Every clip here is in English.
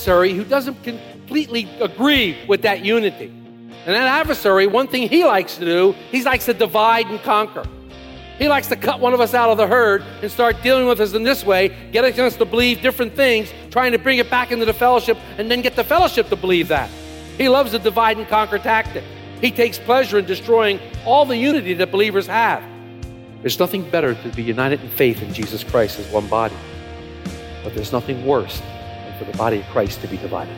Adversary who doesn't completely agree with that unity. And that adversary, one thing he likes to do, he likes to divide and conquer. He likes to cut one of us out of the herd and start dealing with us in this way, getting us to believe different things, trying to bring it back into the fellowship, and then get the fellowship to believe that. He loves the divide and conquer tactic. He takes pleasure in destroying all the unity that believers have. There's nothing better to be united in faith in Jesus Christ as one body. But there's nothing worse for the body of Christ to be divided.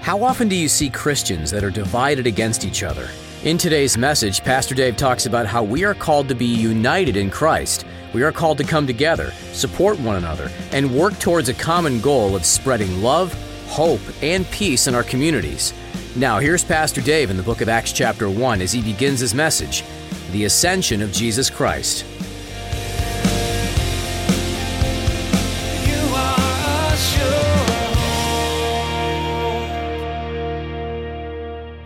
How often do you see Christians that are divided against each other? In today's message, Pastor Dave talks about how we are called to be united in Christ. We are called to come together, support one another, and work towards a common goal of spreading love, hope, and peace in our communities. Now, here's Pastor Dave in the book of Acts, chapter 1, as he begins his message The Ascension of Jesus Christ.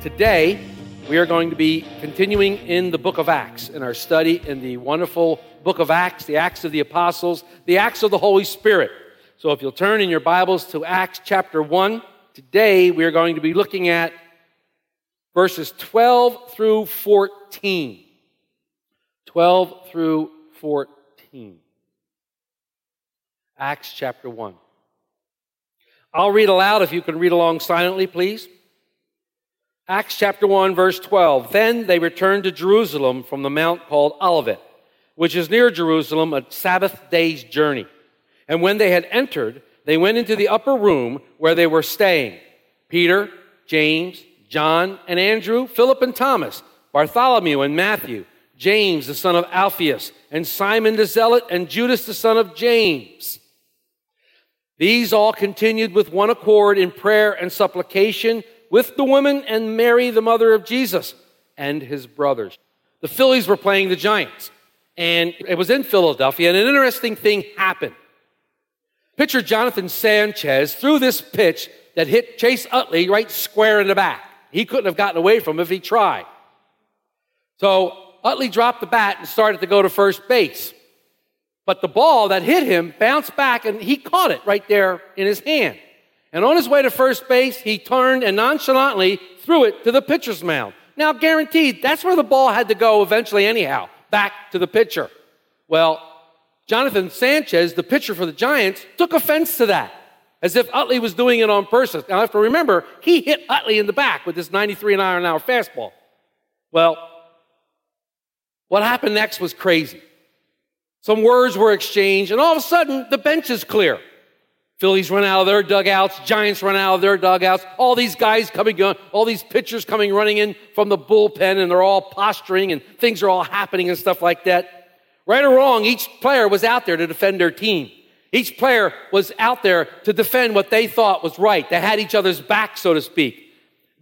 Today, we are going to be continuing in the book of Acts in our study in the wonderful book of Acts, the Acts of the Apostles, the Acts of the Holy Spirit. So if you'll turn in your Bibles to Acts chapter 1, today we are going to be looking at verses 12 through 14. 12 through 14. Acts chapter 1. I'll read aloud if you can read along silently, please. Acts chapter 1, verse 12. Then they returned to Jerusalem from the mount called Olivet, which is near Jerusalem, a Sabbath day's journey. And when they had entered, they went into the upper room where they were staying Peter, James, John, and Andrew, Philip and Thomas, Bartholomew and Matthew, James the son of Alphaeus, and Simon the Zealot, and Judas the son of James. These all continued with one accord in prayer and supplication with the women and Mary, the mother of Jesus, and his brothers. The Phillies were playing the Giants, and it was in Philadelphia, and an interesting thing happened. Pitcher Jonathan Sanchez threw this pitch that hit Chase Utley right square in the back. He couldn't have gotten away from it if he tried. So Utley dropped the bat and started to go to first base. But the ball that hit him bounced back and he caught it right there in his hand. And on his way to first base, he turned and nonchalantly threw it to the pitcher's mound. Now, guaranteed, that's where the ball had to go eventually, anyhow, back to the pitcher. Well, Jonathan Sanchez, the pitcher for the Giants, took offense to that, as if Utley was doing it on purpose. Now, I have to remember, he hit Utley in the back with this 93 mile an hour fastball. Well, what happened next was crazy. Some words were exchanged, and all of a sudden, the bench is clear. Phillies run out of their dugouts, Giants run out of their dugouts, all these guys coming all these pitchers coming running in from the bullpen, and they're all posturing, and things are all happening and stuff like that. Right or wrong, each player was out there to defend their team. Each player was out there to defend what they thought was right. They had each other's back, so to speak.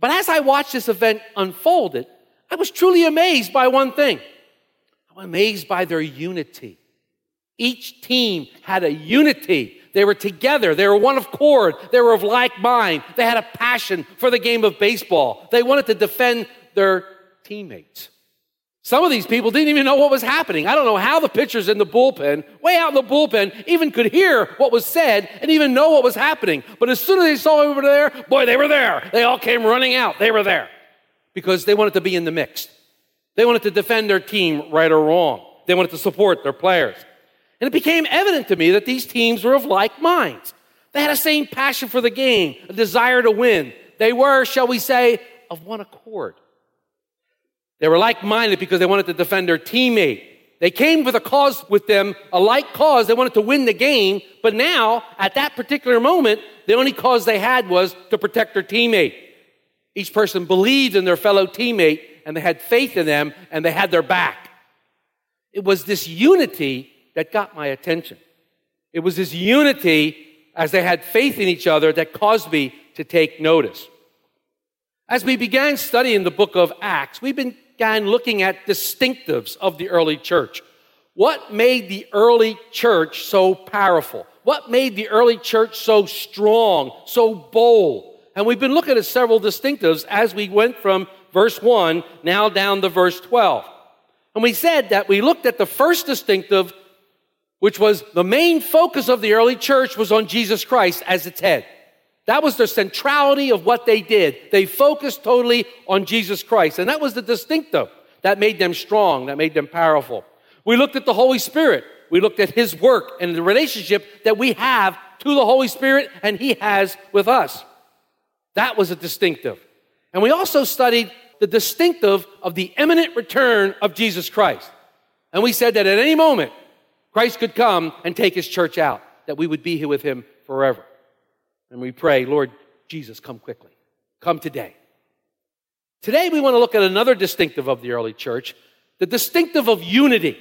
But as I watched this event unfolded, I was truly amazed by one thing. I'm amazed by their unity. Each team had a unity. They were together. They were one of accord. They were of like mind. They had a passion for the game of baseball. They wanted to defend their teammates. Some of these people didn't even know what was happening. I don't know how the pitchers in the bullpen, way out in the bullpen, even could hear what was said and even know what was happening. But as soon as they saw over there, boy, they were there. They all came running out. They were there because they wanted to be in the mix. They wanted to defend their team right or wrong. They wanted to support their players. And it became evident to me that these teams were of like minds. They had the same passion for the game, a desire to win. They were, shall we say, of one accord. They were like minded because they wanted to defend their teammate. They came with a cause with them, a like cause. They wanted to win the game. But now, at that particular moment, the only cause they had was to protect their teammate. Each person believed in their fellow teammate and they had faith in them and they had their back. it was this unity that got my attention. It was this unity as they had faith in each other that caused me to take notice. As we began studying the book of Acts, we began looking at distinctives of the early church. What made the early church so powerful? What made the early church so strong, so bold? And we've been looking at several distinctives as we went from verse 1 now down to verse 12. And we said that we looked at the first distinctive, which was the main focus of the early church was on Jesus Christ as its head. That was the centrality of what they did. They focused totally on Jesus Christ. And that was the distinctive that made them strong, that made them powerful. We looked at the Holy Spirit. We looked at His work and the relationship that we have to the Holy Spirit and He has with us. That was a distinctive. And we also studied the distinctive of the imminent return of Jesus Christ. And we said that at any moment, Christ could come and take His church out, that we would be here with Him forever. And we pray, Lord Jesus, come quickly. Come today. Today, we want to look at another distinctive of the early church, the distinctive of unity.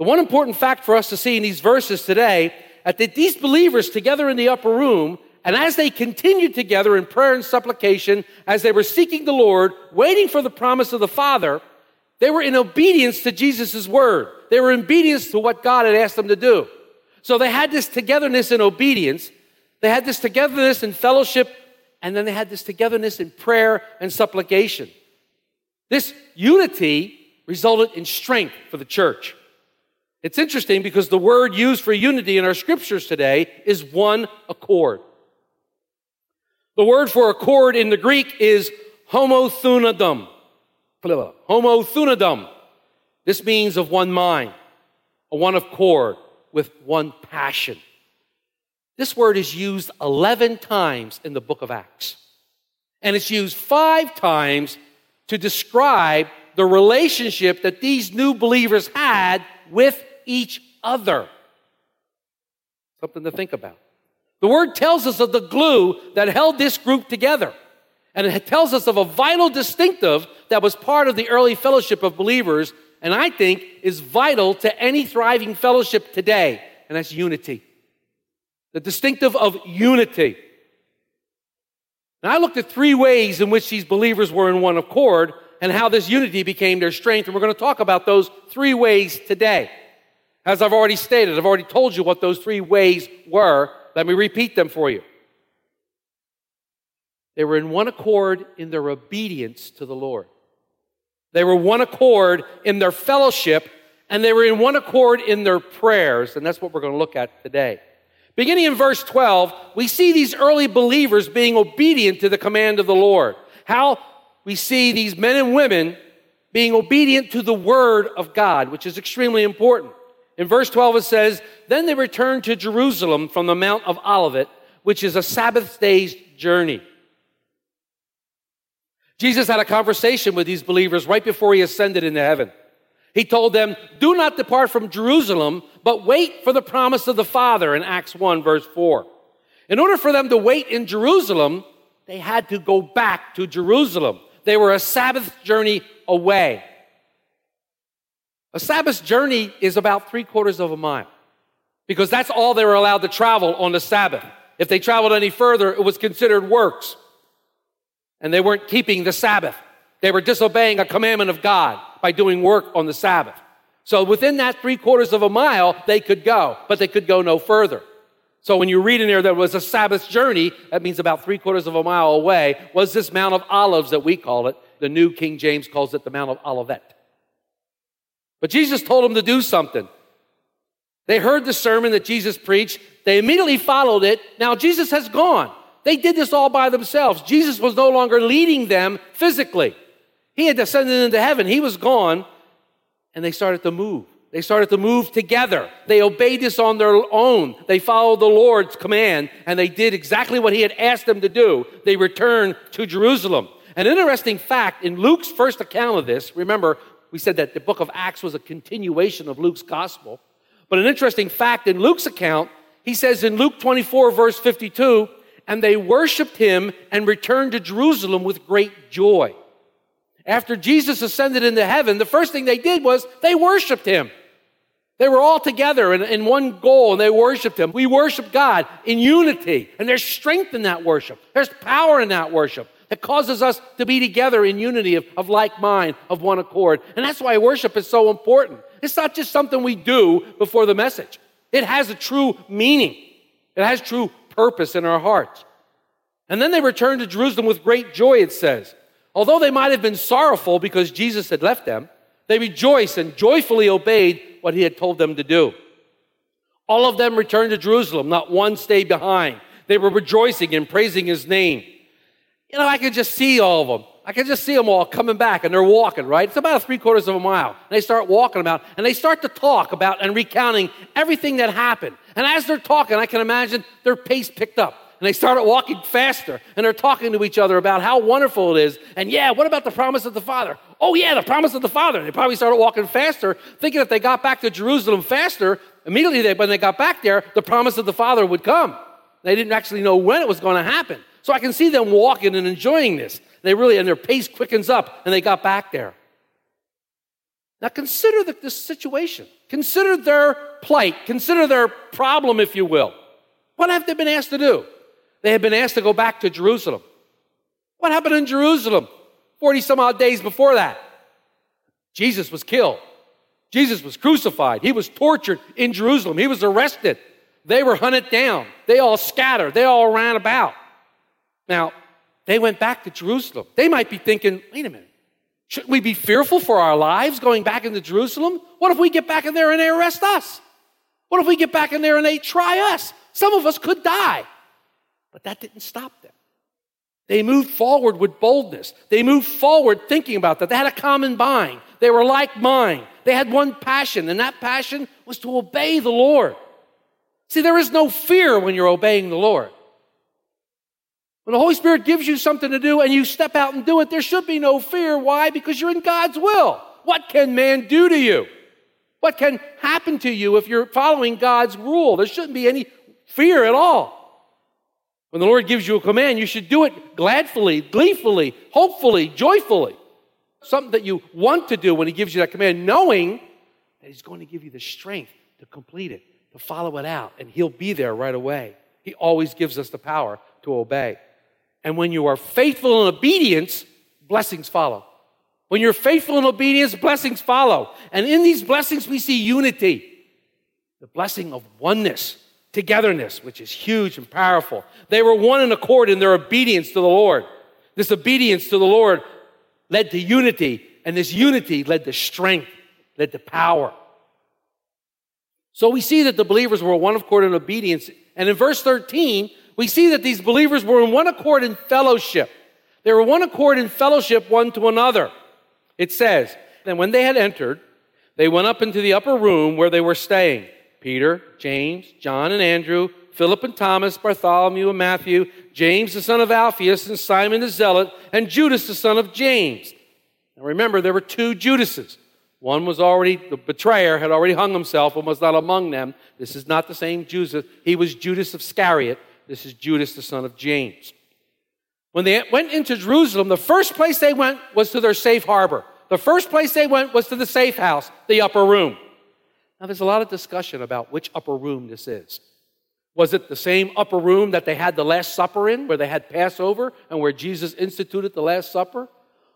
The one important fact for us to see in these verses today is that these believers together in the upper room, and as they continued together in prayer and supplication, as they were seeking the Lord, waiting for the promise of the Father, they were in obedience to Jesus' word. They were in obedience to what God had asked them to do. So they had this togetherness in obedience. They had this togetherness in fellowship, and then they had this togetherness in prayer and supplication. This unity resulted in strength for the church. It's interesting because the word used for unity in our scriptures today is one accord. The word for accord in the Greek is homothumadon. Homothumadon. This means of one mind, a one accord, with one passion. This word is used 11 times in the book of Acts. And it's used five times to describe the relationship that these new believers had with each other. Something to think about. The word tells us of the glue that held this group together. And it tells us of a vital distinctive that was part of the early fellowship of believers, and I think is vital to any thriving fellowship today, and that's unity. The distinctive of unity. Now, I looked at three ways in which these believers were in one accord and how this unity became their strength, and we're going to talk about those three ways today. As I've already stated, I've already told you what those three ways were. Let me repeat them for you. They were in one accord in their obedience to the Lord. They were one accord in their fellowship, and they were in one accord in their prayers, and that's what we're going to look at today. Beginning in verse 12, we see these early believers being obedient to the command of the Lord. How we see these men and women being obedient to the word of God, which is extremely important. In verse 12, it says, Then they returned to Jerusalem from the Mount of Olivet, which is a Sabbath day's journey. Jesus had a conversation with these believers right before he ascended into heaven. He told them, Do not depart from Jerusalem, but wait for the promise of the Father in Acts 1, verse 4. In order for them to wait in Jerusalem, they had to go back to Jerusalem. They were a Sabbath journey away. A Sabbath journey is about three quarters of a mile because that's all they were allowed to travel on the Sabbath. If they traveled any further, it was considered works. And they weren't keeping the Sabbath. They were disobeying a commandment of God by doing work on the Sabbath. So within that three quarters of a mile, they could go, but they could go no further. So when you read in there there was a Sabbath journey, that means about three quarters of a mile away, was this Mount of Olives that we call it. The New King James calls it the Mount of Olivet. But Jesus told them to do something. They heard the sermon that Jesus preached. They immediately followed it. Now Jesus has gone. They did this all by themselves. Jesus was no longer leading them physically. He had descended into heaven. He was gone. And they started to move. They started to move together. They obeyed this on their own. They followed the Lord's command and they did exactly what he had asked them to do. They returned to Jerusalem. An interesting fact in Luke's first account of this, remember, we said that the book of Acts was a continuation of Luke's gospel. But an interesting fact in Luke's account, he says in Luke 24, verse 52, and they worshiped him and returned to Jerusalem with great joy. After Jesus ascended into heaven, the first thing they did was they worshiped him. They were all together in, in one goal and they worshiped him. We worship God in unity, and there's strength in that worship. There's power in that worship that causes us to be together in unity of, of like mind, of one accord. And that's why worship is so important. It's not just something we do before the message, it has a true meaning, it has true purpose in our hearts. And then they returned to Jerusalem with great joy, it says. Although they might have been sorrowful because Jesus had left them, they rejoiced and joyfully obeyed what he had told them to do. All of them returned to Jerusalem, not one stayed behind. They were rejoicing and praising his name. You know, I could just see all of them. I can just see them all coming back and they're walking, right? It's about three quarters of a mile. And they start walking about and they start to talk about and recounting everything that happened. And as they're talking, I can imagine their pace picked up. And they started walking faster and they're talking to each other about how wonderful it is. And yeah, what about the promise of the Father? Oh, yeah, the promise of the Father. They probably started walking faster, thinking if they got back to Jerusalem faster, immediately they, when they got back there, the promise of the Father would come. They didn't actually know when it was going to happen. So I can see them walking and enjoying this. They really, and their pace quickens up, and they got back there. Now consider the, this situation. Consider their plight. Consider their problem, if you will. What have they been asked to do? They have been asked to go back to Jerusalem. What happened in Jerusalem 40 some odd days before that? Jesus was killed. Jesus was crucified. He was tortured in Jerusalem. He was arrested. They were hunted down. They all scattered. They all ran about. Now, they went back to Jerusalem. They might be thinking, wait a minute, shouldn't we be fearful for our lives going back into Jerusalem? What if we get back in there and they arrest us? What if we get back in there and they try us? Some of us could die. But that didn't stop them. They moved forward with boldness. They moved forward thinking about that. They had a common mind. They were like mind. They had one passion, and that passion was to obey the Lord. See, there is no fear when you're obeying the Lord. When the Holy Spirit gives you something to do and you step out and do it, there should be no fear. Why? Because you're in God's will. What can man do to you? What can happen to you if you're following God's rule? There shouldn't be any fear at all. When the Lord gives you a command, you should do it gladfully, gleefully, hopefully, joyfully. Something that you want to do when He gives you that command, knowing that He's going to give you the strength to complete it, to follow it out, and He'll be there right away. He always gives us the power to obey. And when you are faithful in obedience, blessings follow. When you're faithful in obedience, blessings follow. And in these blessings, we see unity the blessing of oneness, togetherness, which is huge and powerful. They were one in accord in their obedience to the Lord. This obedience to the Lord led to unity, and this unity led to strength, led to power. So we see that the believers were one of accord in obedience. And in verse 13, we see that these believers were in one accord in fellowship. They were one accord in fellowship one to another. It says, and when they had entered, they went up into the upper room where they were staying. Peter, James, John, and Andrew, Philip and Thomas, Bartholomew and Matthew, James the son of Alphaeus, and Simon the Zealot, and Judas the son of James. Now remember, there were two Judases. One was already, the betrayer had already hung himself and was not among them. This is not the same Judas. He was Judas of Iscariot. This is Judas, the son of James. When they went into Jerusalem, the first place they went was to their safe harbor. The first place they went was to the safe house, the upper room. Now, there's a lot of discussion about which upper room this is. Was it the same upper room that they had the Last Supper in, where they had Passover and where Jesus instituted the Last Supper?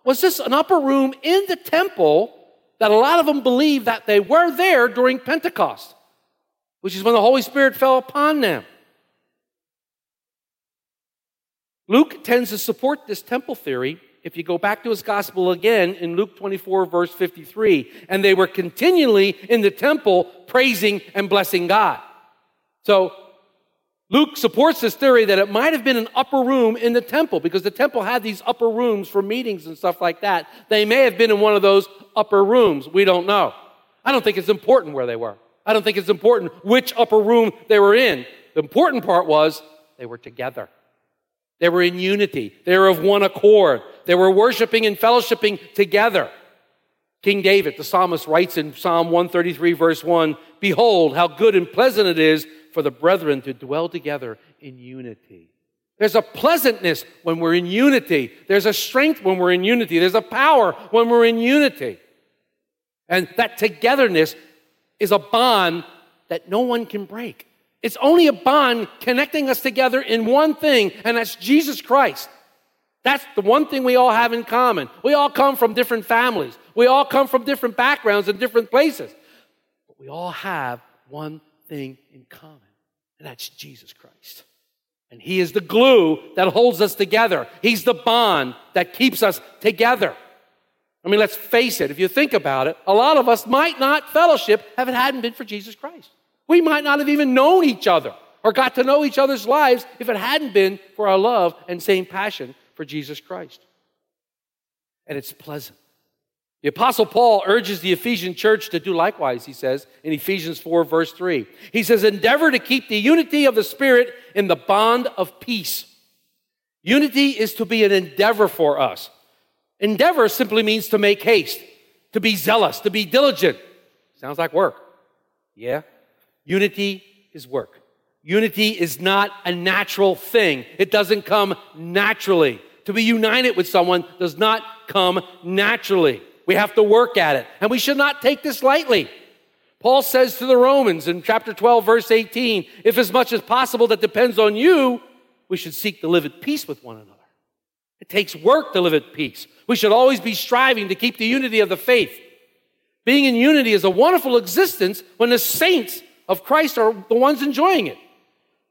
Was this an upper room in the temple that a lot of them believe that they were there during Pentecost, which is when the Holy Spirit fell upon them? Luke tends to support this temple theory if you go back to his gospel again in Luke 24, verse 53. And they were continually in the temple praising and blessing God. So Luke supports this theory that it might have been an upper room in the temple because the temple had these upper rooms for meetings and stuff like that. They may have been in one of those upper rooms. We don't know. I don't think it's important where they were. I don't think it's important which upper room they were in. The important part was they were together. They were in unity. They were of one accord. They were worshiping and fellowshipping together. King David, the psalmist, writes in Psalm 133, verse 1 Behold, how good and pleasant it is for the brethren to dwell together in unity. There's a pleasantness when we're in unity. There's a strength when we're in unity. There's a power when we're in unity. And that togetherness is a bond that no one can break. It's only a bond connecting us together in one thing, and that's Jesus Christ. That's the one thing we all have in common. We all come from different families. We all come from different backgrounds and different places. But we all have one thing in common, and that's Jesus Christ. And He is the glue that holds us together. He's the bond that keeps us together. I mean, let's face it, if you think about it, a lot of us might not fellowship if it hadn't been for Jesus Christ. We might not have even known each other or got to know each other's lives if it hadn't been for our love and same passion for Jesus Christ. And it's pleasant. The Apostle Paul urges the Ephesian church to do likewise, he says in Ephesians 4, verse 3. He says, Endeavor to keep the unity of the Spirit in the bond of peace. Unity is to be an endeavor for us. Endeavor simply means to make haste, to be zealous, to be diligent. Sounds like work. Yeah. Unity is work. Unity is not a natural thing, it doesn't come naturally. To be united with someone does not come naturally. We have to work at it, and we should not take this lightly. Paul says to the Romans in chapter 12, verse 18, if as much as possible that depends on you, we should seek to live at peace with one another. It takes work to live at peace. We should always be striving to keep the unity of the faith. Being in unity is a wonderful existence when the saints of Christ are the ones enjoying it.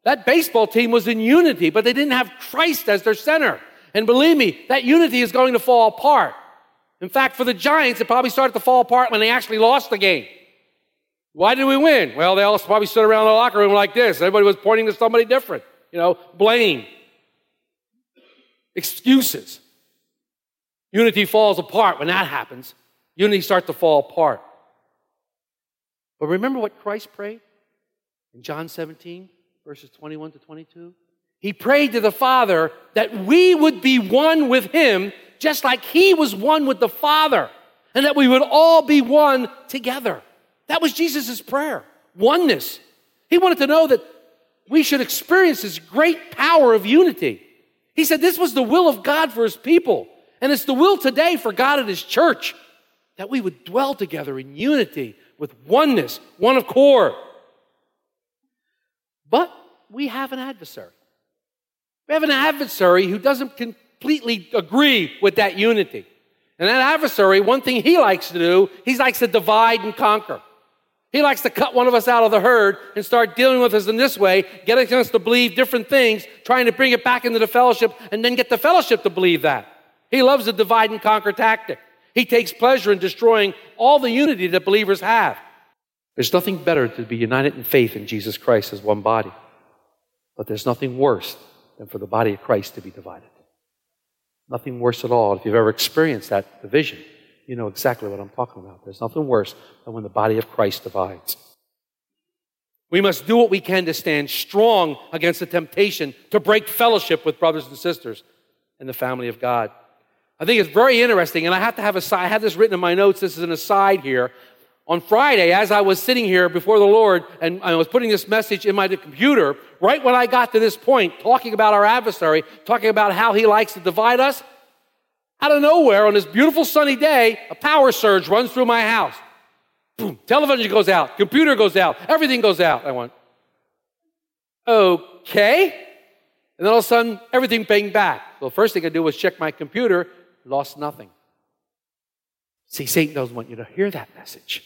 That baseball team was in unity, but they didn't have Christ as their center. And believe me, that unity is going to fall apart. In fact, for the Giants, it probably started to fall apart when they actually lost the game. Why did we win? Well, they all probably stood around the locker room like this. Everybody was pointing to somebody different. You know, blame, excuses. Unity falls apart when that happens. Unity starts to fall apart. But remember what Christ prayed in John 17, verses 21 to 22? He prayed to the Father that we would be one with Him, just like He was one with the Father, and that we would all be one together. That was Jesus' prayer oneness. He wanted to know that we should experience this great power of unity. He said this was the will of God for His people, and it's the will today for God and His church that we would dwell together in unity with oneness, one accord. But we have an adversary. We have an adversary who doesn't completely agree with that unity. And that adversary, one thing he likes to do, he likes to divide and conquer. He likes to cut one of us out of the herd and start dealing with us in this way, getting us to believe different things, trying to bring it back into the fellowship, and then get the fellowship to believe that. He loves the divide and conquer tactic. He takes pleasure in destroying all the unity that believers have. There's nothing better to be united in faith in Jesus Christ as one body. But there's nothing worse than for the body of Christ to be divided. Nothing worse at all. If you've ever experienced that division, you know exactly what I'm talking about. There's nothing worse than when the body of Christ divides. We must do what we can to stand strong against the temptation to break fellowship with brothers and sisters in the family of God. I think it's very interesting, and I have to have a side. I have this written in my notes. This is an aside here. On Friday, as I was sitting here before the Lord and I was putting this message in my computer, right when I got to this point, talking about our adversary, talking about how he likes to divide us, out of nowhere on this beautiful sunny day, a power surge runs through my house. Boom, television goes out, computer goes out, everything goes out. I went, okay. And then all of a sudden, everything banged back. Well, first thing I do was check my computer, lost nothing. See, Satan doesn't want you to hear that message.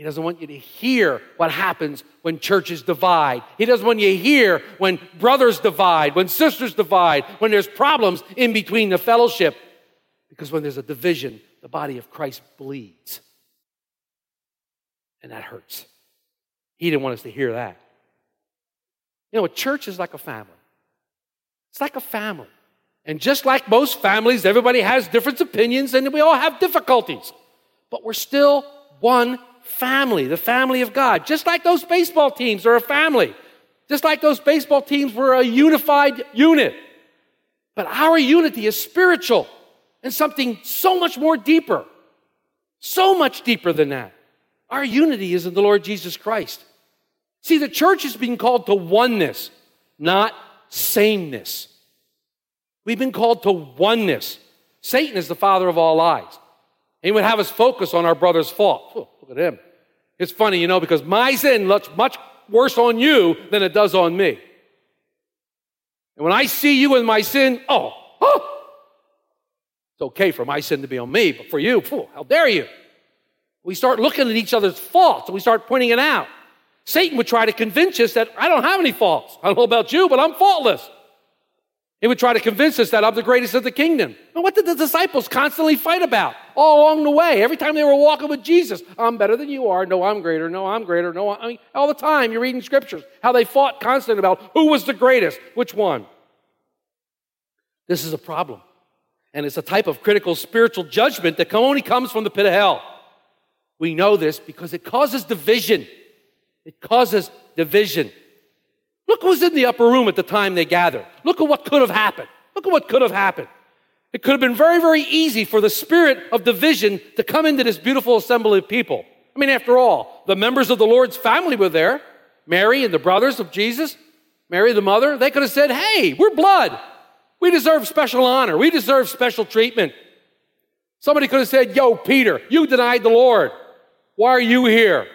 He doesn't want you to hear what happens when churches divide. He doesn't want you to hear when brothers divide, when sisters divide, when there's problems in between the fellowship. Because when there's a division, the body of Christ bleeds. And that hurts. He didn't want us to hear that. You know, a church is like a family. It's like a family. And just like most families, everybody has different opinions and we all have difficulties. But we're still one family, the family of God. Just like those baseball teams are a family. Just like those baseball teams were a unified unit. But our unity is spiritual and something so much more deeper. So much deeper than that. Our unity is in the Lord Jesus Christ. See, the church is being called to oneness, not sameness. We've been called to oneness. Satan is the father of all lies. He would have us focus on our brother's fault. Oh, look at him. It's funny, you know, because my sin looks much worse on you than it does on me. And when I see you in my sin, oh, oh, it's okay for my sin to be on me, but for you, phew, how dare you? We start looking at each other's faults and we start pointing it out. Satan would try to convince us that I don't have any faults. I don't know about you, but I'm faultless. He would try to convince us that I'm the greatest of the kingdom. But what did the disciples constantly fight about all along the way? Every time they were walking with Jesus, I'm better than you are. No, I'm greater. No, I'm greater. No, I mean, all the time you're reading scriptures, how they fought constantly about who was the greatest, which one. This is a problem. And it's a type of critical spiritual judgment that only comes from the pit of hell. We know this because it causes division. It causes division. Look who's in the upper room at the time they gathered. Look at what could have happened. Look at what could have happened. It could have been very, very easy for the spirit of division to come into this beautiful assembly of people. I mean, after all, the members of the Lord's family were there Mary and the brothers of Jesus, Mary the mother. They could have said, Hey, we're blood. We deserve special honor. We deserve special treatment. Somebody could have said, Yo, Peter, you denied the Lord. Why are you here?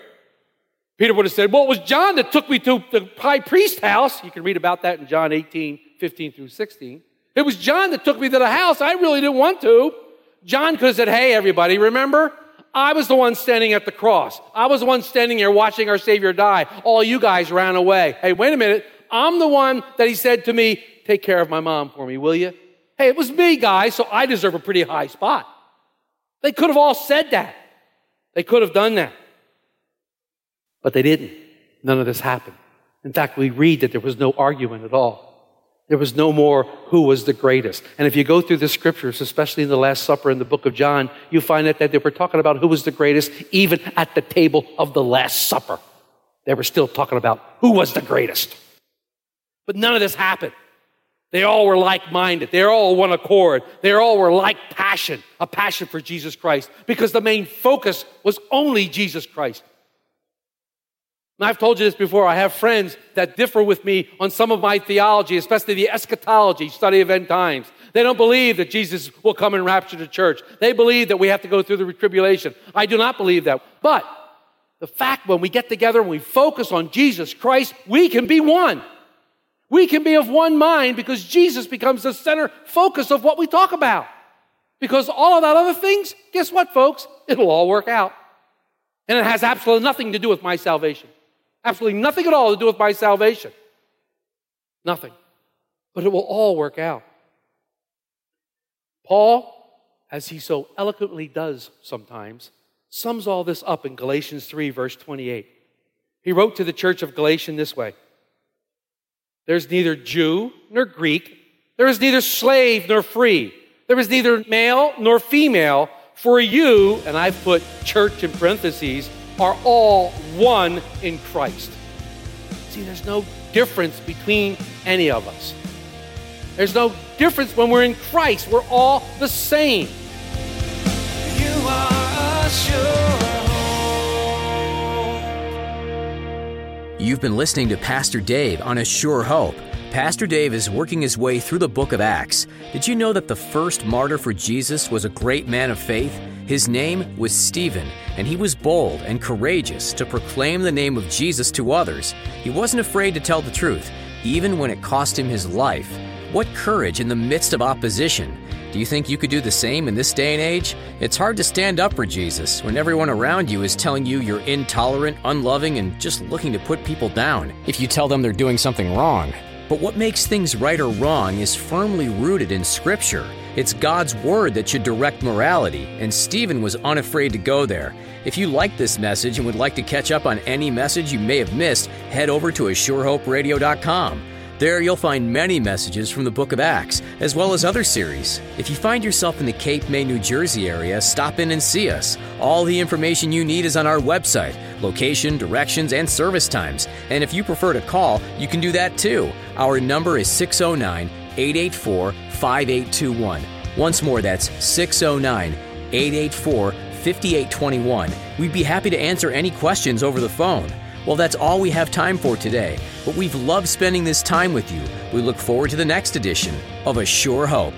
Peter would have said, Well, it was John that took me to the high priest house. You can read about that in John 18, 15 through 16. It was John that took me to the house. I really didn't want to. John could have said, Hey, everybody, remember? I was the one standing at the cross. I was the one standing here watching our Savior die. All you guys ran away. Hey, wait a minute. I'm the one that he said to me, Take care of my mom for me, will you? Hey, it was me, guys, so I deserve a pretty high spot. They could have all said that. They could have done that. But they didn't. None of this happened. In fact, we read that there was no argument at all. There was no more who was the greatest. And if you go through the scriptures, especially in the Last Supper in the book of John, you find out that they were talking about who was the greatest even at the table of the Last Supper. They were still talking about who was the greatest. But none of this happened. They all were like minded. They all one accord. They all were like passion, a passion for Jesus Christ, because the main focus was only Jesus Christ. And I've told you this before. I have friends that differ with me on some of my theology, especially the eschatology, study of end times. They don't believe that Jesus will come and rapture the church. They believe that we have to go through the tribulation. I do not believe that. But the fact when we get together and we focus on Jesus Christ, we can be one. We can be of one mind because Jesus becomes the center focus of what we talk about. Because all of that other things, guess what, folks? It'll all work out. And it has absolutely nothing to do with my salvation. Absolutely nothing at all to do with my salvation. Nothing. But it will all work out. Paul, as he so eloquently does sometimes, sums all this up in Galatians 3, verse 28. He wrote to the church of Galatian this way There's neither Jew nor Greek, there is neither slave nor free, there is neither male nor female, for you, and I've put church in parentheses, are all one in Christ. See, there's no difference between any of us. There's no difference when we're in Christ. We're all the same. You are a sure hope. You've been listening to Pastor Dave on A Sure Hope. Pastor Dave is working his way through the book of Acts. Did you know that the first martyr for Jesus was a great man of faith? His name was Stephen, and he was bold and courageous to proclaim the name of Jesus to others. He wasn't afraid to tell the truth, even when it cost him his life. What courage in the midst of opposition! Do you think you could do the same in this day and age? It's hard to stand up for Jesus when everyone around you is telling you you're intolerant, unloving, and just looking to put people down if you tell them they're doing something wrong. But what makes things right or wrong is firmly rooted in Scripture. It's God's Word that should direct morality, and Stephen was unafraid to go there. If you like this message and would like to catch up on any message you may have missed, head over to ASureHopeRadio.com. There you'll find many messages from the book of Acts, as well as other series. If you find yourself in the Cape May, New Jersey area, stop in and see us. All the information you need is on our website location, directions, and service times. And if you prefer to call, you can do that too. Our number is 609 884 5821. Once more, that's 609 884 5821. We'd be happy to answer any questions over the phone. Well, that's all we have time for today, but we've loved spending this time with you. We look forward to the next edition of A Sure Hope.